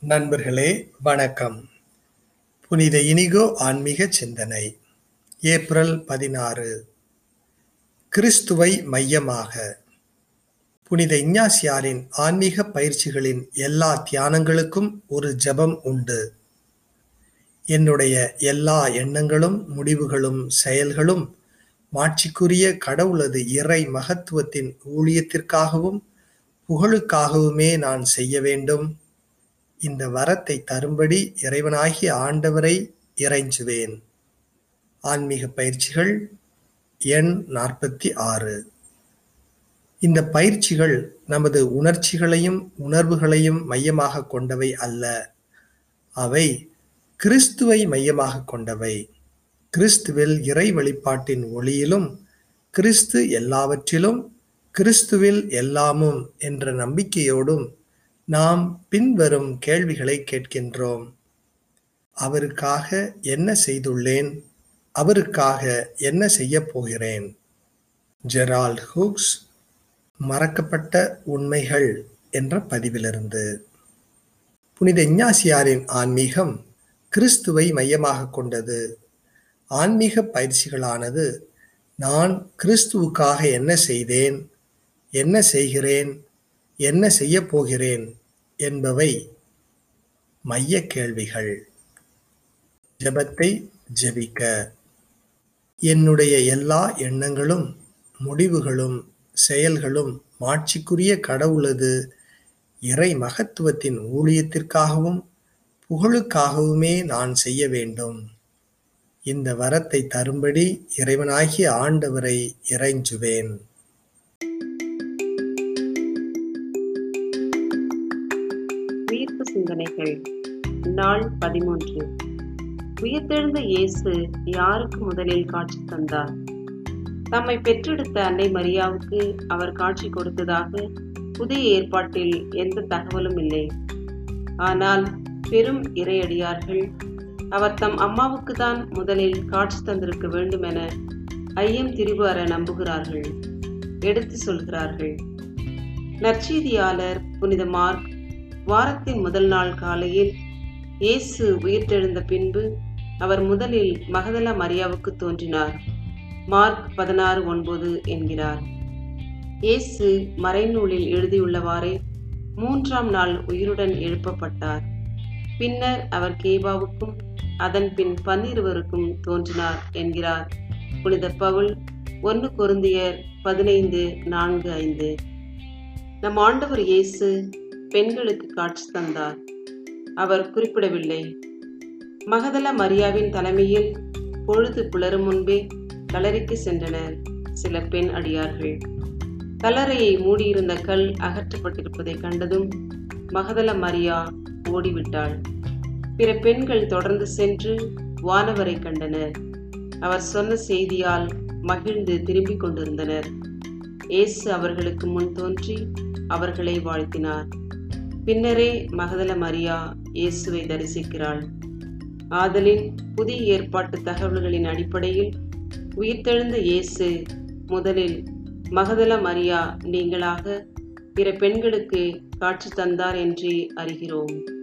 நண்பர்களே வணக்கம். புனித இனிகோ ஆன்மீக சிந்தனை ஏப்ரல் பதினாறு. கிறிஸ்துவை மையமாக. புனித இஞ்ஞாசியாரின் ஆன்மீக பயிற்சிகளின் எல்லா தியானங்களுக்கும் ஒரு ஜெபம் உண்டு. என்னுடைய எல்லா எண்ணங்களும் முடிவுகளும் செயல்களும் மாட்சிக்குரிய கடவுளது இறை மகத்துவத்தின் ஊழியத்திற்காகவும் புகழுக்காகவுமே நான் செய்ய வேண்டும். இந்த வரத்தை தரும்படி இறைவனாகி ஆண்டவரை இறைஞ்சுவேன். ஆன்மீக பயிற்சிகள் எண் நாற்பத்தி ஆறு. இந்த பயிற்சிகள் நமது உணர்ச்சிகளையும் உணர்வுகளையும் மையமாக கொண்டவை அல்ல. அவை கிறிஸ்துவை மையமாக கொண்டவை. கிறிஸ்துவில் இறை வழிபாட்டின் ஒளியிலும் கிறிஸ்து எல்லாவற்றிலும் கிறிஸ்துவில் எல்லாமும் என்ற நம்பிக்கையோடும் நாம் பின்வரும் கேள்விகளை கேட்கின்றோம். அவருக்காக என்ன செய்துள்ளேன்? அவருக்காக என்ன செய்யப் போகிறேன்? ஜெரால்ட் ஹூக்ஸ் மறக்கப்பட்ட உண்மைகள் என்ற பதிவிலிருந்து. புனித இஞ்ஞாசியாரின் ஆன்மீகம் கிறிஸ்துவை மையமாக கொண்டது. ஆன்மீக பயிற்சிகளானது நான் கிறிஸ்துவுக்காக என்ன செய்தேன்? என்ன செய்கிறேன்? என்ன செய்யப் போகிறேன்? என்பவை மைய கேள்விகள். ஜெபத்தை ஜெபிக்க. என்னுடைய எல்லா எண்ணங்களும் முடிவுகளும் செயல்களும் மாட்சிக்குரிய கடவுளது இறை மகத்துவத்தின் ஊழியத்திற்காகவும் புகழுக்காகவுமே நான் செய்ய வேண்டும். இந்த வரத்தை தரும்படி இறைவனாகிய ஆண்டவரை இறைஞ்சுவேன். சிந்தனைகள் நாள் பதிமூன்று. உயிர்த்தெழுந்த இயேசு யாருக்கு முதலில் காட்சி தந்தார்? தம்மை பெற்றெடுத்த அன்னை மரியாவுக்கு அவர் காட்சி கொடுத்ததாக புதிய ஏற்பாட்டில் எந்த தகவலும் இல்லை. ஆனால் பெரும் இறையடியார்கள் அவர் தம் அம்மாவுக்கு தான் முதலில் காட்சி தந்திருக்க வேண்டும் என ஐயம் திரிவு அற நம்புகிறார்கள். எடுத்து சொல்கிறார்கள். நற்செய்தியாளர் புனித மார்க் வாரத்தின் முதல் நாள் காலையில் இயேசு உயிர்த்தெழுந்த பின்பு அவர் முதலில் மகதலா மரியாவுக்கு தோன்றினார். மார்க் பதினாறு ஒன்பது என்கிறார். இயேசு மறைநூலில் எழுதியுள்ளவாறே மூன்றாம் நாள் உயிருடன் எழுப்பப்பட்டார். பின்னர் அவர் கேபாவுக்கும் அதன் பின் பன்னிருவருக்கும் தோன்றினார் என்கிறார். புனித பவுல் ஒன்று கொருந்தியர் பதினைந்து நான்கு ஐந்து. நம் ஆண்டவர் இயேசு பெண்களுக்கு காட்சி தந்தார். அவர் குறிப்பிடவில்லை. மகதல மரியாவின் தலைமையில் பொழுது புலரும் முன்பே கலரிக்கு சென்றனர் சில பெண் அடியார்கள். கலரையை மூடியிருந்த கல் அகற்றப்பட்டிருப்பதை கண்டதும் மகதல மரியா ஓடிவிட்டாள். பிற பெண்கள் தொடர்ந்து சென்று வானவரை கண்டனர். அவர் சொன்ன செய்தியால் மகிழ்ந்து திரும்பிக் கொண்டிருந்தனர். இயேசு அவர்களுக்கு முன் தோன்றி அவர்களை வாழ்த்தினார். பின்னரே மகதல மரியா இயேசுவை தரிசிக்கிறாள். ஆதலின் புதிய ஏற்பாட்டு தகவல்களின் அடிப்படையில் உயிர்த்தெழுந்த இயேசு முதலில் மகதல மரியா நீங்களாக பிற பெண்களுக்கு காட்சி தந்தார் என்று அறிகிறோம்.